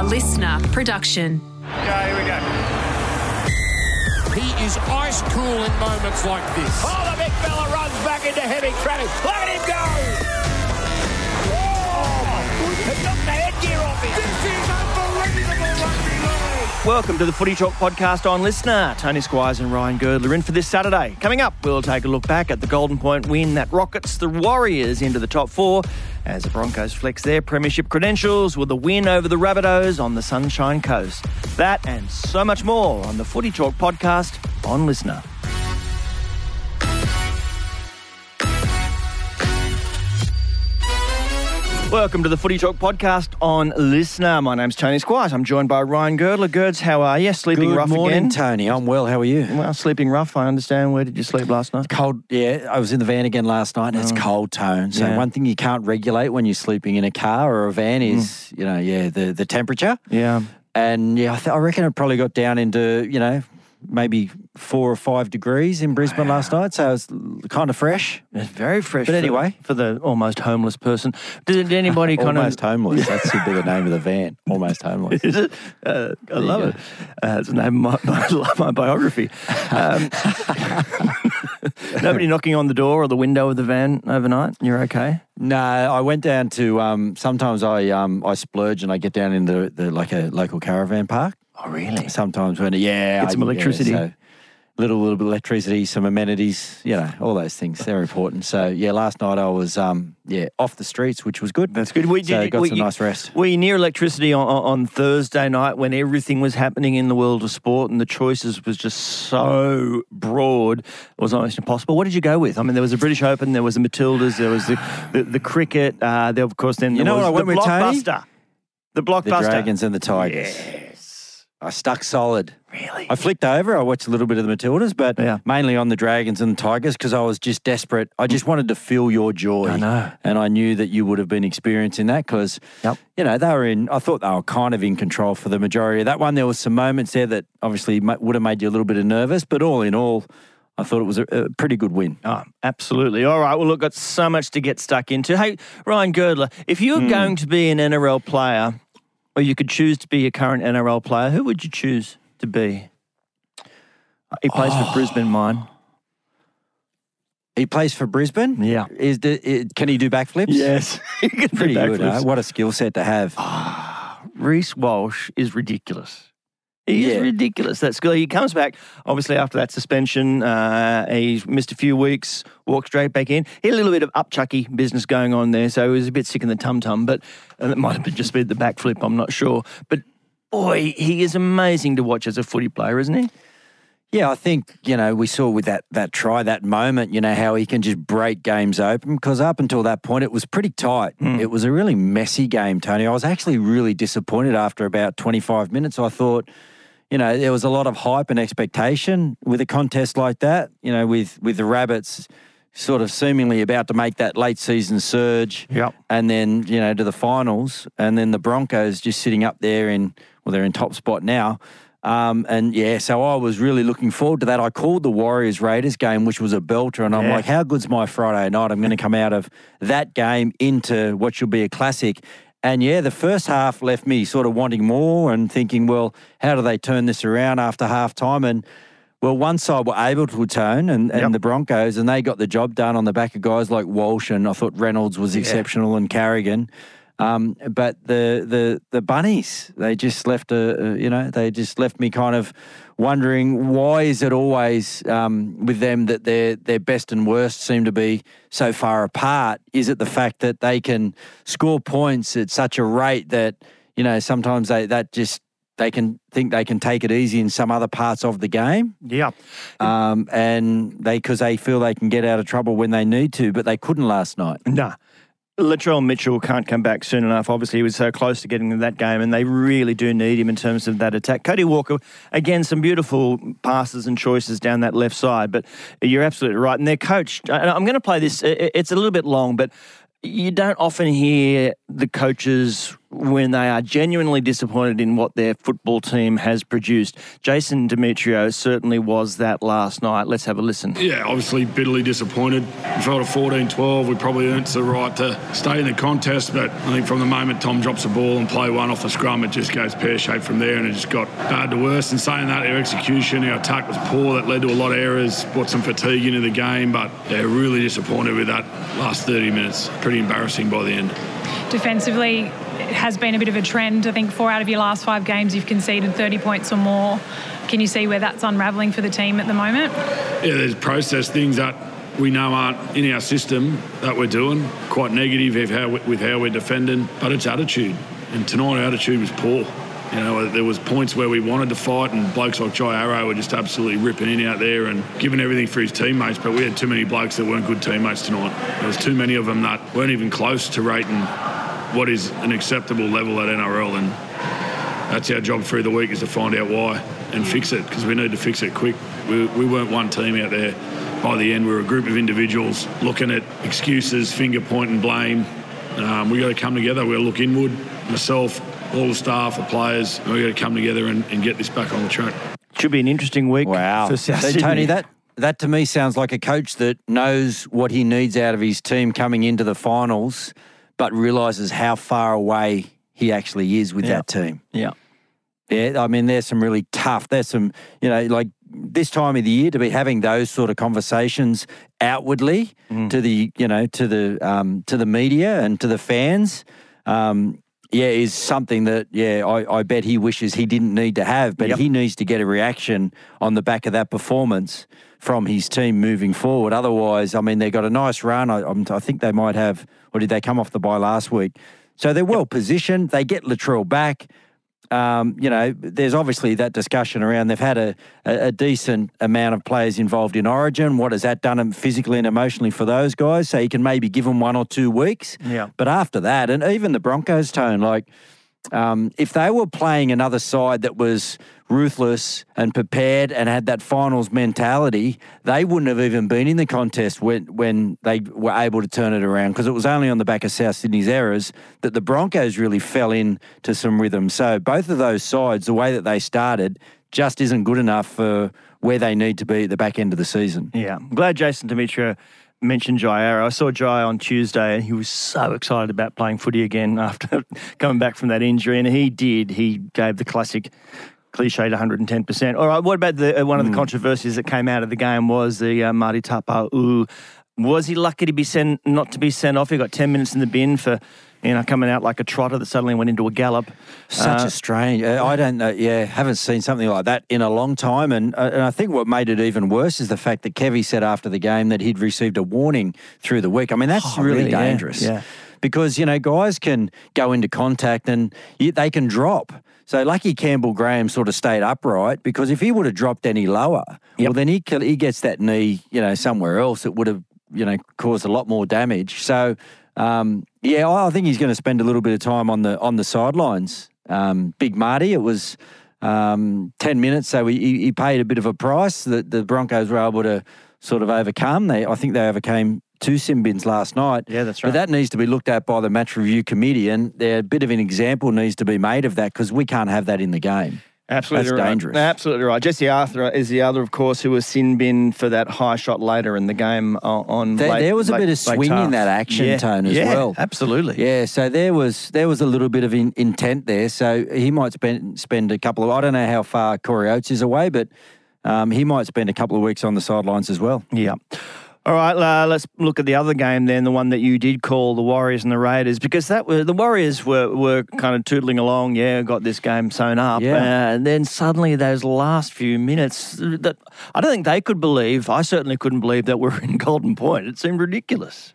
A LiSTNR production. Yeah, here we go. He is ice cool in moments like this. Oh, the big fella runs back into heavy traffic. Look at him go! Oh, he took the headgear off him. This is unbelievable rugby league. Welcome to the Footy Talk podcast on LiSTNR. Tony Squires and Ryan Girdler in for this Saturday. Coming up, we'll take a look back at the Golden Point win that rockets the Warriors into the top four as the Broncos flex their premiership credentials with a win over the Rabbitohs on the Sunshine Coast. That and so much more on the Footy Talk podcast on LiSTNR. Welcome to the Footy Talk podcast on LiSTNR. My name's Tony Squires. I'm joined by Ryan Girdler. Girds, how are you? Sleeping Good rough morning, again? Tony. I'm well. How are you? Well, sleeping rough, I understand. Where did you sleep last night? Cold. Yeah, I was in the van again last night. and It's cold tone. So Oh. Yeah. one thing you can't regulate when you're sleeping in a car or a van Mm. is, you know, yeah, the the temperature. Yeah. And yeah, I, th- I reckon it probably got down into, you know, maybe four or five degrees in Brisbane last night. So it's kind of fresh. It's very fresh. But for- anyway. For the almost homeless person. Did, anybody kind Almost of. Almost homeless. That should be the name of the van. Almost homeless. Is it? Uh, I love it. Uh, it's the name of my, my, my biography. Um, nobody knocking on the door or the window of the van overnight? You're okay? No, I went down to. Um, sometimes I um, I splurge and I get down into the like a local caravan park. Oh, really? Sometimes when yeah, Get some I- yeah, electricity. so little little bit of electricity, some amenities, you know, all those things. They're important. So yeah, last night I was um yeah off the streets, which was good. That's good. We so did- got some nice rest. Were you near electricity on, on Thursday night when everything was happening in the world of sport and the choices was just so broad, it was almost impossible? What did you go with? I mean, there was the British Open, there was the Matildas, there was the, the, the cricket, uh, there, of course, then You know what I went the with, Tony? blockbuster. The The blockbuster. Dragons and the Tigers. Yes. I stuck solid. Really? I flicked over. I watched a little bit of the Matildas, but Yeah. mainly on the Dragons and the Tigers because I was just desperate. I just wanted to feel your joy. I know. And I knew that you would have been experiencing that because, Yep. you know, they were in, I thought they were kind of in control for the majority of that one. There was some moments there that obviously would have made you a little bit of nervous, but all in all, I thought it was a, a pretty good win. Oh, absolutely. All right. Well, look, got so much to get stuck into. Hey, Ryan Girdler, if you were hmm. going to be an NRL player, or you could choose to be a current NRL player, who would you choose to be? He plays for oh. Brisbane, mine. He plays for Brisbane. Yeah. Is the, it, Can he do backflips? Yes, he can do Pretty good. Huh? What a skill set to have. Ah, Reece Walsh is ridiculous. He is ridiculous. That's good. He comes back, obviously, after that suspension. Uh, he's missed a few weeks, walked straight back in. He had a little bit of upchucky business going on there, so he was a bit sick in the tum tum, but and it might have been just been the backflip, I'm not sure. But boy, he is amazing to watch as a footy player, isn't he? Yeah, I think, you know, we saw with that that try, that moment, you know, how he can just break games open because up until that point it was pretty tight. Hmm. It was a really messy game, Tony. I was actually really disappointed after about 25 minutes. I thought, you know, there was a lot of hype and expectation with a contest like that, you know, with with the Rabbits sort of seemingly about to make that late season surge. Yep. And then, you know, to the finals and then the Broncos just sitting up there in well, they're in top spot now. Um, and yeah, so I was really looking forward to that. I called the Warriors Raiders game, which was a belter, and I'm Yeah. like, how good's my Friday night? I'm going to come out of that game into what should be a classic. And yeah, the first half left me sort of wanting more and thinking, well, how do they turn this around after half time? And well, one side were able to atone, and, and Yep. the Broncos, and they got the job done on the back of guys like Walsh, and I thought Reynolds was exceptional, and Carrigan. Um, but the the the bunnies, they just left a, a you know they just left me kind of wondering why is it always um, with them that their their best and worst seem to be so far apart? Is it the fact that they can score points at such a rate that you know sometimes they that just they can think they can take it easy in some other parts of the game, Yeah. um, and they because they feel they can get out of trouble when they need to, but they couldn't last night. Nah. Latrell Mitchell can't come back soon enough. Obviously, he was so close to getting that game, and they really do need him in terms of that attack. Cody Walker, again, some beautiful passes and choices down that left side, but you're absolutely right. And their coach, I'm going to play this, it's a little bit long, but you don't often hear the coaches when they are genuinely disappointed in what their football team has produced. Jason Demetriou certainly was that last night. Let's have a listen. Yeah, obviously bitterly disappointed. We felt to 14 12, we probably earned the right to stay in the contest, but I think from the moment Tom drops the ball and play one off the scrum, it just goes pear shaped from there and it just got bad to worse. And saying that, our execution, our attack was poor. That led to a lot of errors, brought some fatigue into the game, but yeah, really disappointed with that last 30 minutes. Pretty embarrassing by the end. Defensively, it has been a bit of a trend. I think four out of your last five games you've conceded 30 points or more. Can you see where that's unravelling for the team at the moment? Yeah, there's process things that we know aren't in our system that we're doing. Quite negative with how, with how we're defending, but it's attitude. And tonight, our attitude was poor. You know, there was points where we wanted to fight, and blokes like Jai Arrow were just absolutely ripping in out there and giving everything for his teammates. But we had too many blokes that weren't good teammates tonight. There was too many of them that weren't even close to rating what is an acceptable level at NRL, and that's our job through the week is to find out why and fix it because we need to fix it quick. We, we weren't one team out there. By the end, we were a group of individuals looking at excuses, finger pointing, blame. Um, we got to come together. We got to look inward. Myself, all the staff, the players, and we got to come together and, and get this back on the track. Should be an interesting week Wow. for South So, Sydney. Tony, that that to me sounds like a coach that knows what he needs out of his team coming into the finals, but realizes how far away he actually is with Yeah. that team. Yeah. Yeah, I mean, there's some really tough. There's some, you know, like this time of the year to be having those sort of conversations outwardly to the, you know, to the um, to the media and to the fans. Um, yeah, is something that yeah, I, I bet he wishes he didn't need to have, but Yep. he needs to get a reaction on the back of that performance from his team moving forward. Otherwise, I mean, they got a nice run. I, I think they might have, or did they come off the bye last week? So they're well positioned. They get Latrell back um, you know, there's obviously that discussion around. They've had a, a, a decent amount of players involved in Origin. What has that done physically and emotionally for those guys? So you can maybe give them one or two weeks. Yeah. But after that, and even the Broncos tone, like um, if they were playing another side that was ruthless and prepared and had that finals mentality, they wouldn't have even been in the contest when when they were able to turn it around because it was only on the back of South Sydney's errors that the Broncos really fell into some rhythm. So both of those sides, the way that they started, just isn't good enough for where they need to be at the back end of the season. Yeah, I'm glad Jason Demetriou mentioned Jai Arrow. I saw Jai on Tuesday and he was so excited about playing footy again after coming back from that injury. And he did. He gave the classic cliched 110%. All right, what about the uh, one of the controversies that came out of the game was the uh, Marty Taupau. Was he lucky to be sent, not to be sent off? He got 10 minutes in the bin for, you know, coming out like a trotter that suddenly went into a gallop. Such Uh, a strange. I don't know. Yeah, haven't seen something like that in a long time. And, uh, and I think what made it even worse is the fact that Kevy said after the game that he'd received a warning through the week. I mean, that's Oh, really, really? Dangerous. yeah. Because you know, guys can go into contact and they can drop. So lucky Campbell Graham sort of stayed upright because if he would have dropped any lower, well, then he he gets that knee, you know, somewhere else. It would have, you know, caused a lot more damage. So um, yeah, I I think he's going to spend a little bit of time on the on the sidelines. Um, Big Marty, it was um, ten minutes, so he, he he paid a bit of a price that the Broncos were able to sort of overcome. They, I think, they overcame two sin bins last night. Yeah, that's right. But that needs to be looked at by the match review committee, and a bit of an example needs to be made of that because we can't have that in the game. Absolutely That's right. dangerous. Absolutely right. Jesse Arthur is the other, of course, who was sin bin for that high shot later in the game on. on There, there was a bit of swing in that action Yeah. tone as Yeah, well. Absolutely. Yeah, so there was there was a little bit of in, intent there. So he might spend spend a couple of I don't know how far Corey Oates is away, but um, he might spend a couple of weeks on the sidelines as well. Yeah. All right, uh, let's look at the other game then, the one that you did call the Warriors and the Raiders, because that were the Warriors were, were kind of tootling along, yeah, got this game sewn up, Yeah. uh, and then suddenly those last few minutes that I don't think they could believe. I certainly couldn't believe that we're in Golden Point. It seemed ridiculous.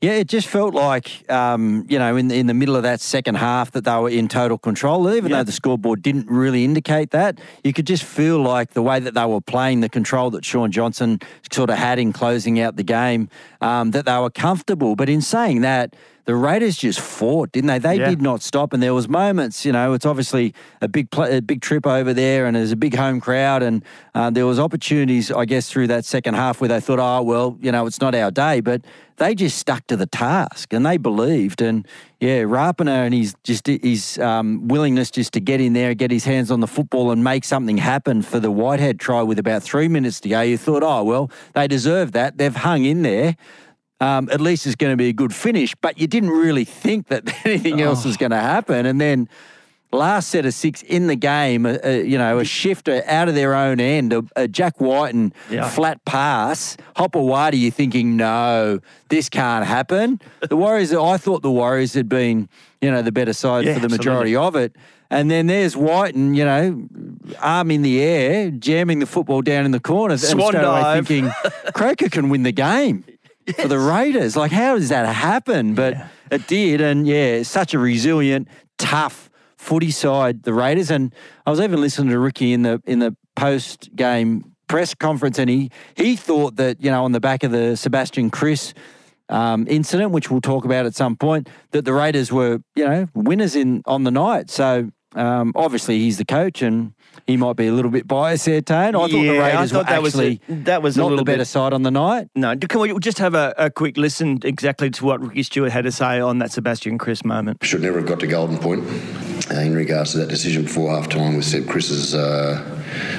Yeah, it just felt like um, you know in the, in the middle of that second half that they were in total control. Even Yeah. though the scoreboard didn't really indicate that, you could just feel like the way that they were playing, the control that Shaun Johnson sort of had in closing out the game, um, that they were comfortable. But in saying that, the Raiders just fought, didn't they? They Yeah. did not stop, and there was moments. You know, it's obviously a big pla a big trip over there, and there's a big home crowd, and uh, there was opportunities, I guess, through that second half where they thought, oh well, you know, it's not our day, but they just stuck to the task and they believed. And yeah, Rapana and his just his um, willingness just to get in there, get his hands on the football, and make something happen for the Whitehead try with about three minutes to go. You thought, oh well, they deserve that. They've hung in there um, at least it's going to be a good finish. But you didn't really think that anything else was going to happen. And then last set of six in the game, uh, uh, you know, a shifter out of their own end, a, a Jack Wighton Yeah. flat pass, Hopper Whitey, you're thinking, no, this can't happen. The Warriors, I thought the Warriors had been, you know, the better side Yeah, for the absolutely. majority of it. And then there's Wighton, you know, arm in the air, jamming the football down in the corner. and Swan away dive. thinking, Croker can win the game for the Raiders. Like, how does that happen? But it did, and yeah, such a resilient, tough footy side, the Raiders. And I was even listening to Ricky in the in the post game press conference, and he he thought that you know on the back of the Sebastian Kris. Um, incident, which we'll talk about at some point, that the Raiders were, you know, winners in on the night. So um, obviously he's the coach, and he might be a little bit biased there, Tane. I thought Yeah, the Raiders thought were that was a- actually that was a not little the better bit- side on the night. No, can we just have a, a quick listen exactly to what Ricky Stuart had to say on that Sebastian Kris moment? Should never have got to Golden Point in regards to that decision before half time with Seb Kris's uh,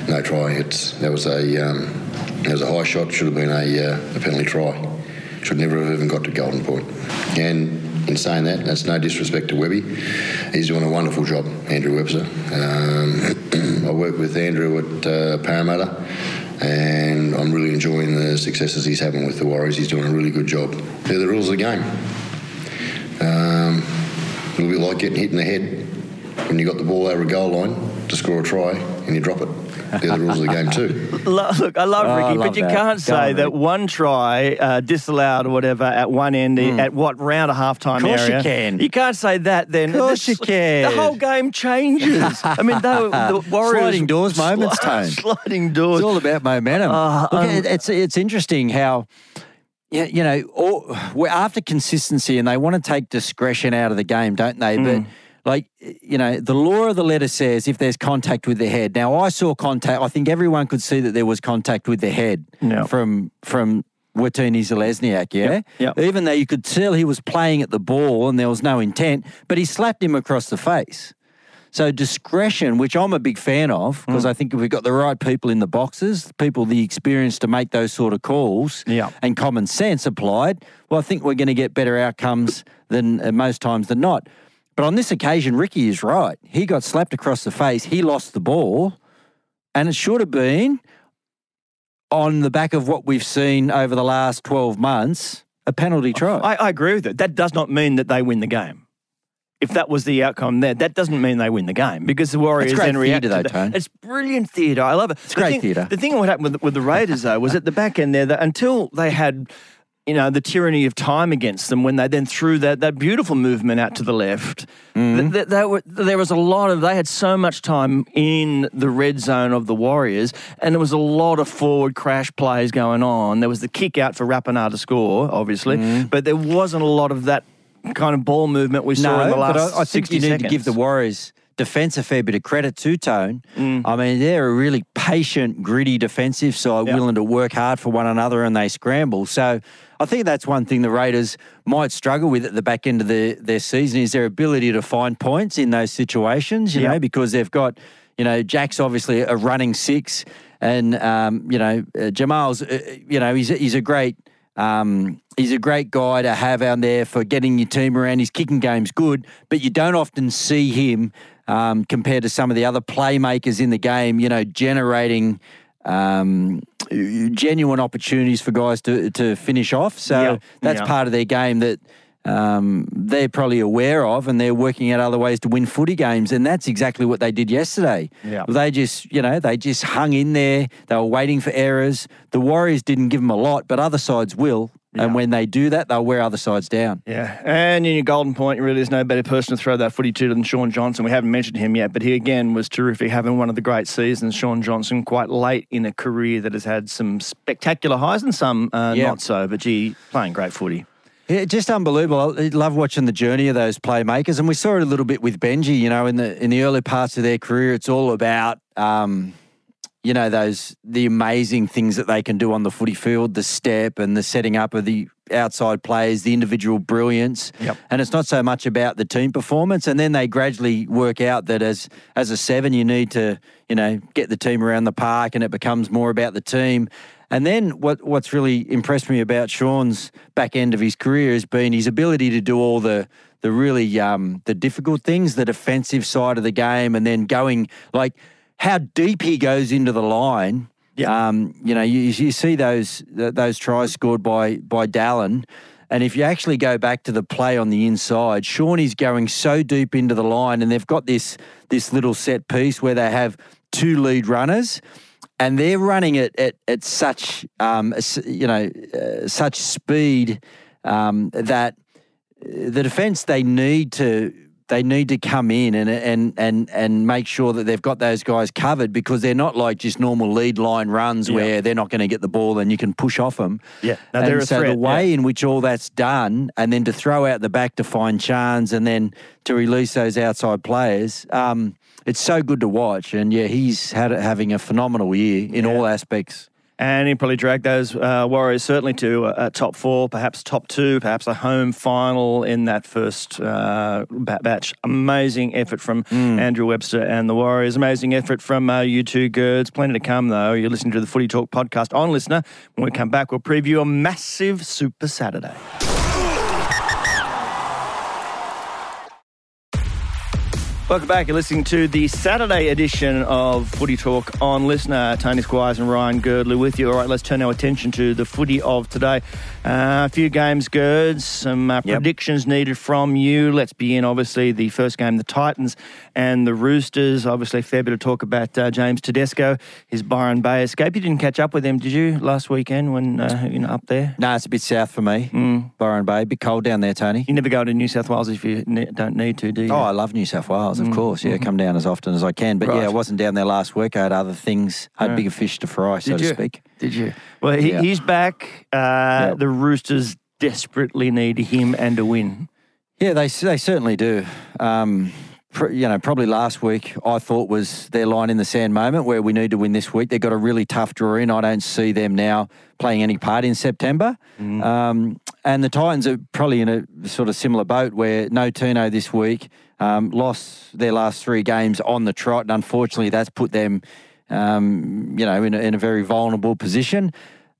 no try. It's, that was a um, that was a high shot. Should have been a, uh, a penalty try. Should never have even got to Golden Point. And in saying that, that's no disrespect to Webby. He's doing a wonderful job, Andrew Webster. Um, I work with Andrew at uh, Parramatta. And I'm really enjoying the successes he's having with the Warriors. He's doing a really good job. They're the rules of the game. Um, a little bit like getting hit in the head when you got the ball over a goal line to score a try and you drop it. They're the rules of the game too. Look, I love Oh, I Ricky, love but you that. can't Go say on, that one try uh, disallowed or whatever at one end at what round a half time Hmm. Course you can. You can't say that then. Of Course you can. The whole game changes. I mean, they were- the Warriors Sliding doors moments, Tone. Sliding doors. It's all about momentum. Uh, Look, um, it's it's interesting how. Yeah, you know, all, we're after consistency, and they want to take discretion out of the game, don't they? Mm. But like, you know, the law of the letter says if there's contact with the head. Now, I saw contact. I think everyone could see that there was contact with the head Yeah. from from Watene-Zelezniak. Yeah, Yep, yep. even though you could tell he was playing at the ball and there was no intent, but he slapped him across the face. So discretion, which I'm a big fan of, because Mm. I think if we've got the right people in the boxes, people the experience to make those sort of calls, Yeah. and common sense applied, well, I think we're going to get better outcomes than uh, most times than not. But on this occasion, Ricky is right. He got slapped across the face. He lost the ball, and it should have been on the back of what we've seen over the last 12 months, a penalty try. I, I agree with it. That does not mean that they win the game. If that was the outcome there, that doesn't mean they win the game because the Warriors then react to though, that. Tone. It's brilliant theatre. I love it. It's great theatre. The thing what happened with, with the Raiders though was at the back end there that until they had, you know, the tyranny of time against them when they then threw that, that beautiful movement out to the left. Mm-hmm. th- th- were, there was a lot of they had so much time in the red zone of the Warriors, and there was a lot of forward crash plays going on. There was the kick out for Rapana to score, obviously, Mm-hmm. but there wasn't a lot of that kind of ball movement we saw in the last but I, I think 60 you need seconds. to give the Warriors defence a fair bit of credit too, Tone. Mm. I mean, they're a really patient, gritty defensive side, Yeah. willing to work hard for one another, and they scramble. So I think that's one thing the Raiders might struggle with at the back end of the, their season is their ability to find points in those situations. You Yeah. know, because they've got, you know, Jack's obviously a running six, and um, you know, uh, Jamal's, uh, you know, he's a, he's a great. Um, he's a great guy to have out there for getting your team around. His kicking game's good, but you don't often see him um, compared to some of the other playmakers in the game. You know, generating um, genuine opportunities for guys to to finish off. So Yeah, that's yeah. part of their game that. Um, they're probably aware of, and they're working out other ways to win footy games, and that's exactly what they did yesterday. Yeah. They just, you know, they just hung in there. They were waiting for errors. The Warriors didn't give them a lot, but other sides will. And when they do that, they'll wear other sides down. Yeah, and in your golden point, really, there's no better person to throw that footy to than Shaun Johnson. We haven't mentioned him yet, but he again was terrific, having one of the great seasons. Shaun Johnson, quite late in a career that has had some spectacular highs and some uh, Yeah. not so, but gee, playing great footy. Yeah, just unbelievable. I love watching the journey of those playmakers, and we saw it a little bit with Benji. You know, in the in the early parts of their career, it's all about. Um, you know those the amazing things that they can do on the footy field, the step and the setting up of the outside players, the individual brilliance. Yep. And it's not so much about the team performance. And then they gradually work out that as as a seven, you need to you know get the team around the park, and it becomes more about the team. And then what what's really impressed me about Shaun's back end of his career has been his ability to do all the the really um, the difficult things, the defensive side of the game, and then going like how deep he goes into the line. Yeah. Um, you know, you, you see those those tries scored by by Dallin. And if you actually go back to the play on the inside, Shawnee's going so deep into the line, and they've got this this little set piece where they have two lead runners, and they're running it at, at such um, you know uh, such speed um, that the defence they need to they need to come in and and and and make sure that they've got those guys covered because they're not like just normal lead line runs Yeah. where they're not going to get the ball and you can push off them. Yeah. No, and so threat, the way yeah. in which all that's done, and then to throw out the back to find chance, and then to release those outside players, um, it's so good to watch. And yeah, he's had having a phenomenal year in all aspects. And he probably dragged those uh, Warriors certainly to a, a top four, perhaps top two, perhaps a home final in that first uh, ba- batch. Amazing effort from Andrew Webster and the Warriors. Amazing effort from uh, you two, Girds. Plenty to come, though. You're listening to the Footy Talk podcast on LiSTNR. When we come back, we'll preview a massive Super Saturday. Welcome back. You're listening to the Saturday edition of Footy Talk on LiSTNR. Tony Squires and Ryan Girdler with you. All right, let's turn our attention to the footy of today. Uh, a few games, Girds, some uh, Yep. predictions needed from you. Let's begin, obviously, the first game, the Titans and the Roosters. Obviously, a fair bit of talk about uh, James Tedesco, his Byron Bay escape. You didn't catch up with him, did you, last weekend when, uh, you know, up there? No, it's a bit south for me, Mm. Byron Bay. A bit cold down there, Tony. You never go to New South Wales if you ne- don't need to, do you? Oh, I love New South Wales, of course. Yeah, come down as often as I can. But Mm-hmm. Right. yeah, I wasn't down there last week. I had other things. I had Yeah. bigger fish to fry, so to speak. Did you? Well, he, Yeah. he's back. Uh. The Roosters desperately need him and a win. Yeah, they they certainly do. Um, pr- you know, probably last week I thought was their line in the sand moment where we need to win this week. They've got a really tough draw in. I don't see them now playing any part in September. Um, and the Titans are probably in a sort of similar boat where no Tino this week um, lost their last three games on the trot, and unfortunately that's put them, um, you know, in a, in a very vulnerable position.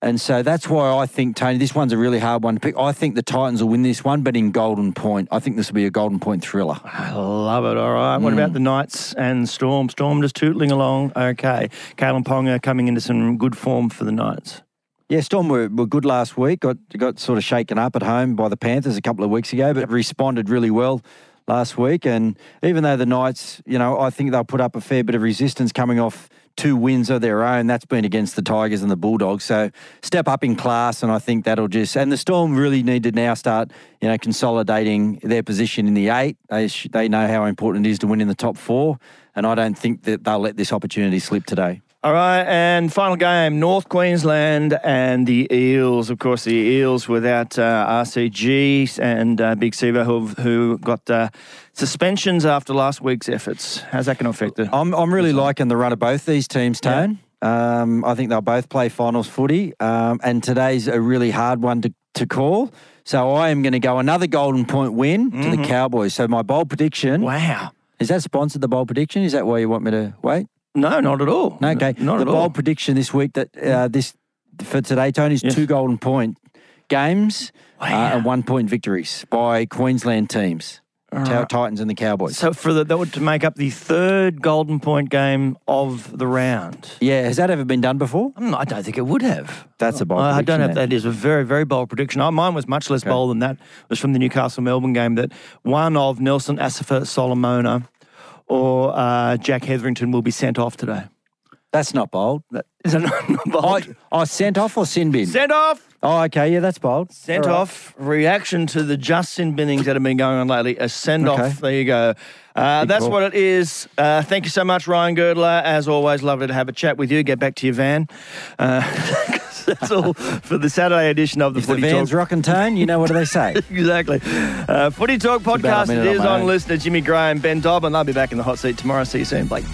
And so that's why I think, Tony, this one's a really hard one to pick. I think the Titans will win this one, but in Golden Point. I think this will be a Golden Point thriller. I love it. All right. What about the Knights and Storm? Storm just tootling along. Okay. Kalyn Ponga coming into some good form for the Knights. Yeah, Storm were, were good last week. Got got sort of shaken up at home by the Panthers a couple of weeks ago, but responded really well last week. And even though the Knights, you know, I think they'll put up a fair bit of resistance coming off two wins of their own. That's been against the Tigers and the Bulldogs. So step up in class, and I think that'll just. And the Storm really need to now start, you know, consolidating their position in the eight. They sh- they know how important it is to win in the top four, and I don't think that they'll let this opportunity slip today. All right, and final game, North Queensland and the Eels. Of course, the Eels without uh, RCG and uh, Big Siva, who, who got uh, suspensions after last week's efforts. How's that going to affect it? I'm, I'm really liking the run of both these teams, Tone. Um, I think they'll both play finals footy, um, and today's a really hard one to, to call. So I am going to go another golden point win to the Cowboys. So my bold prediction Wow. is that sponsored the bold prediction? Is that why you want me to wait? No, not at all. No, okay. Not the at bold all. prediction this week that uh, this for today, Tony's Yes. two golden point games uh, and one point victories by Queensland teams, Ti- Titans and the Cowboys. So for the, that would to make up the third Golden Point game of the round. yeah, has that ever been done before? I don't think it would have. That's a bold I I don't have that is a very very bold prediction. Oh, mine was much less bold than that. It was from the Newcastle Melbourne game that one of Nelson Asofa-Solomona or uh, Jack Hetherington will be sent off today. That's not bold. Is that not, not bold? I, I sent off or sin bin? Sent off. oh, okay. Yeah, that's bold. Sent All right. off. Reaction to the just sin binnings that have been going on lately. A send off. Okay. There you go. Uh, that's call. what it is. Uh, thank you so much, Ryan Girdler. As always, lovely to have a chat with you. Get back to your van. Uh, that's all for the Saturday edition of the If the Footy van's Talk. rock and tone, you know what do they say? exactly. Uh, Footy Talk podcast. It on is on LiSTNR Jimmy Graham, Ben Dobbin. I'll be back in the hot seat tomorrow. See you soon. Blake.